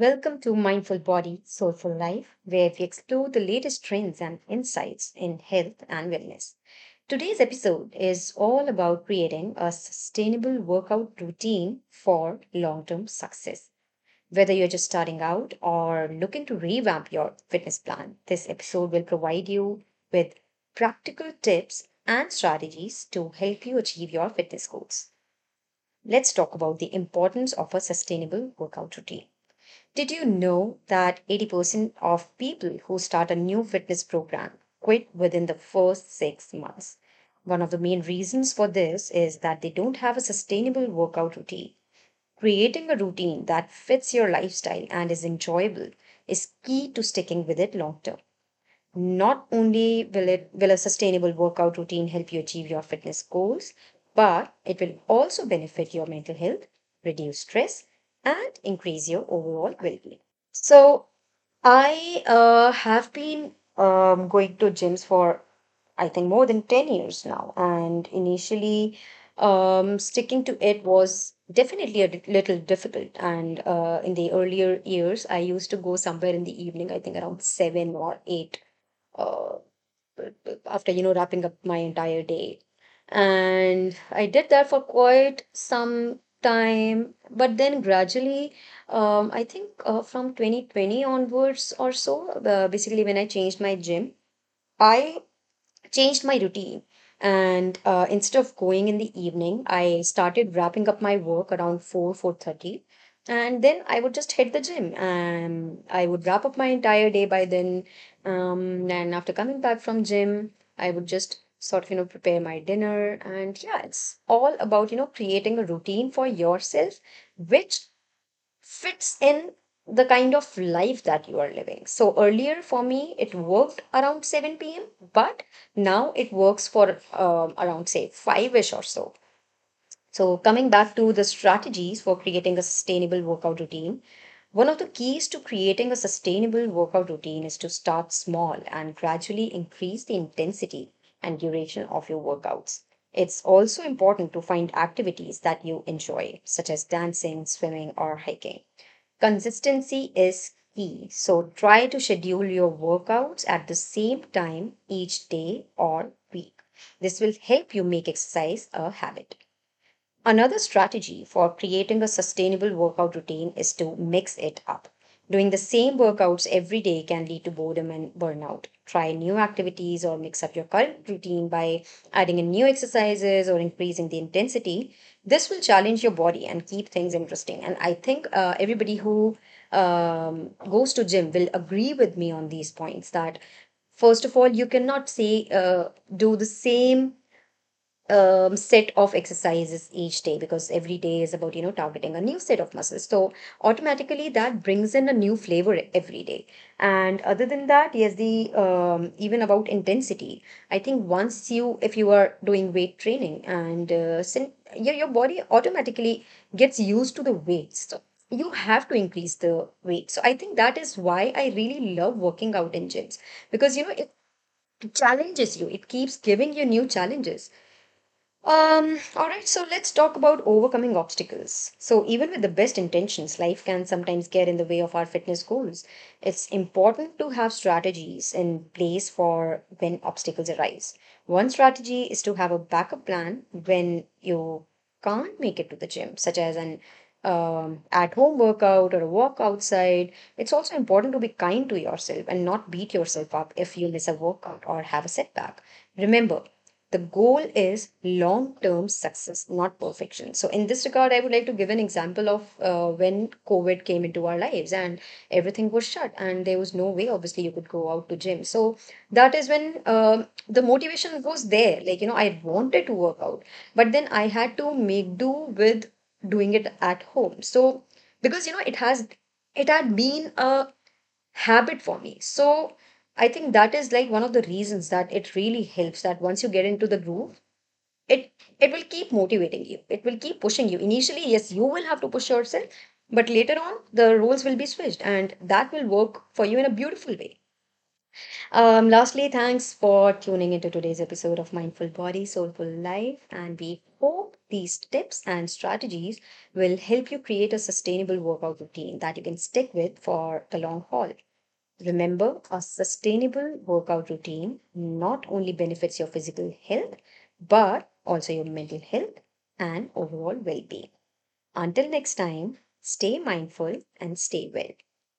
Welcome to Mindful Body, Soulful Life, where we explore the latest trends and insights in health and wellness. Today's episode is all about creating a sustainable workout routine for long term success. Whether you're just starting out or looking to revamp your fitness plan, this episode will provide you with practical tips and strategies to help you achieve your fitness goals. Let's talk about the importance of a sustainable workout routine. Did you know that 80% of people who start a new fitness program quit within the first six months? One of the main reasons for this is that they don't have a sustainable workout routine. Creating a routine that fits your lifestyle and is enjoyable is key to sticking with it long term. Not only will it will a sustainable workout routine help you achieve your fitness goals, but it will also benefit your mental health, reduce stress, and increase your overall well-being. So I uh, have been um, going to gyms for I think more than 10 years now. And initially, um, sticking to it was definitely a little difficult. And uh, in the earlier years, I used to go somewhere in the evening, I think around 7 or 8, uh, after, you know, wrapping up my entire day. And I did that for quite some time. But then gradually, um, I think uh, from 2020 onwards or so, uh, basically when I changed my gym, I changed my routine. And uh, instead of going in the evening, I started wrapping up my work around 4, 4:30. And then I would just hit the gym. And I would wrap up my entire day by then. Um, and after coming back from gym, I would just sort of, you know, prepare my dinner. And yeah, it's all about, you know, creating a routine for yourself, which fits in the kind of life that you are living. So earlier for me, it worked around 7 p.m., but now it works for um, around, say, 5-ish or so. So coming back to the strategies for creating a sustainable workout routine, one of the keys to creating a sustainable workout routine is to start small and gradually increase the intensity and duration of your workouts. It's also important to find activities that you enjoy, such as dancing, swimming, or hiking. Consistency is key. So try to schedule your workouts at the same time each day or week. This will help you make exercise a habit. Another strategy for creating a sustainable workout routine is to mix it up. Doing the same workouts every day can lead to boredom and burnout. Try new activities or mix up your current routine by adding in new exercises or increasing the intensity. This will challenge your body and keep things interesting. And I think uh, everybody who um, goes to gym will agree with me on these points that first of all, you cannot say uh, do the same um, set of exercises each day because every day is about you know targeting a new set of muscles. So automatically that brings in a new flavor every day. And other than that yes the um, even about intensity i think once you if you are doing weight training and uh, your, your body automatically gets used to the weights so you have to increase the weight. So i think that is why i really love working out in gyms because you know it challenges you. It keeps giving you new challenges um, all right, so let's talk about overcoming obstacles. So, even with the best intentions, life can sometimes get in the way of our fitness goals. It's important to have strategies in place for when obstacles arise. One strategy is to have a backup plan when you can't make it to the gym, such as an um, at home workout or a walk outside. It's also important to be kind to yourself and not beat yourself up if you miss a workout or have a setback. Remember, the goal is long term success, not perfection. So, in this regard, I would like to give an example of uh, when COVID came into our lives and everything was shut, and there was no way, obviously, you could go out to gym. So, that is when um the motivation was there. Like, you know, I wanted to work out, but then I had to make do with doing it at home. So, because, you know, it has, it had been a habit for me. So I think that is like one of the reasons that it really helps that once you get into the groove, it it will keep motivating you. It will keep pushing you. Initially, yes, you will have to push yourself, but later on the roles will be switched and that will work for you in a beautiful way. Um, lastly, thanks for tuning into today's episode of Mindful Body, Soulful Life, and we hope these tips and strategies will help you create a sustainable workout routine that you can stick with for the long haul. Remember, a sustainable workout routine not only benefits your physical health, but also your mental health and overall well being. Until next time, stay mindful and stay well.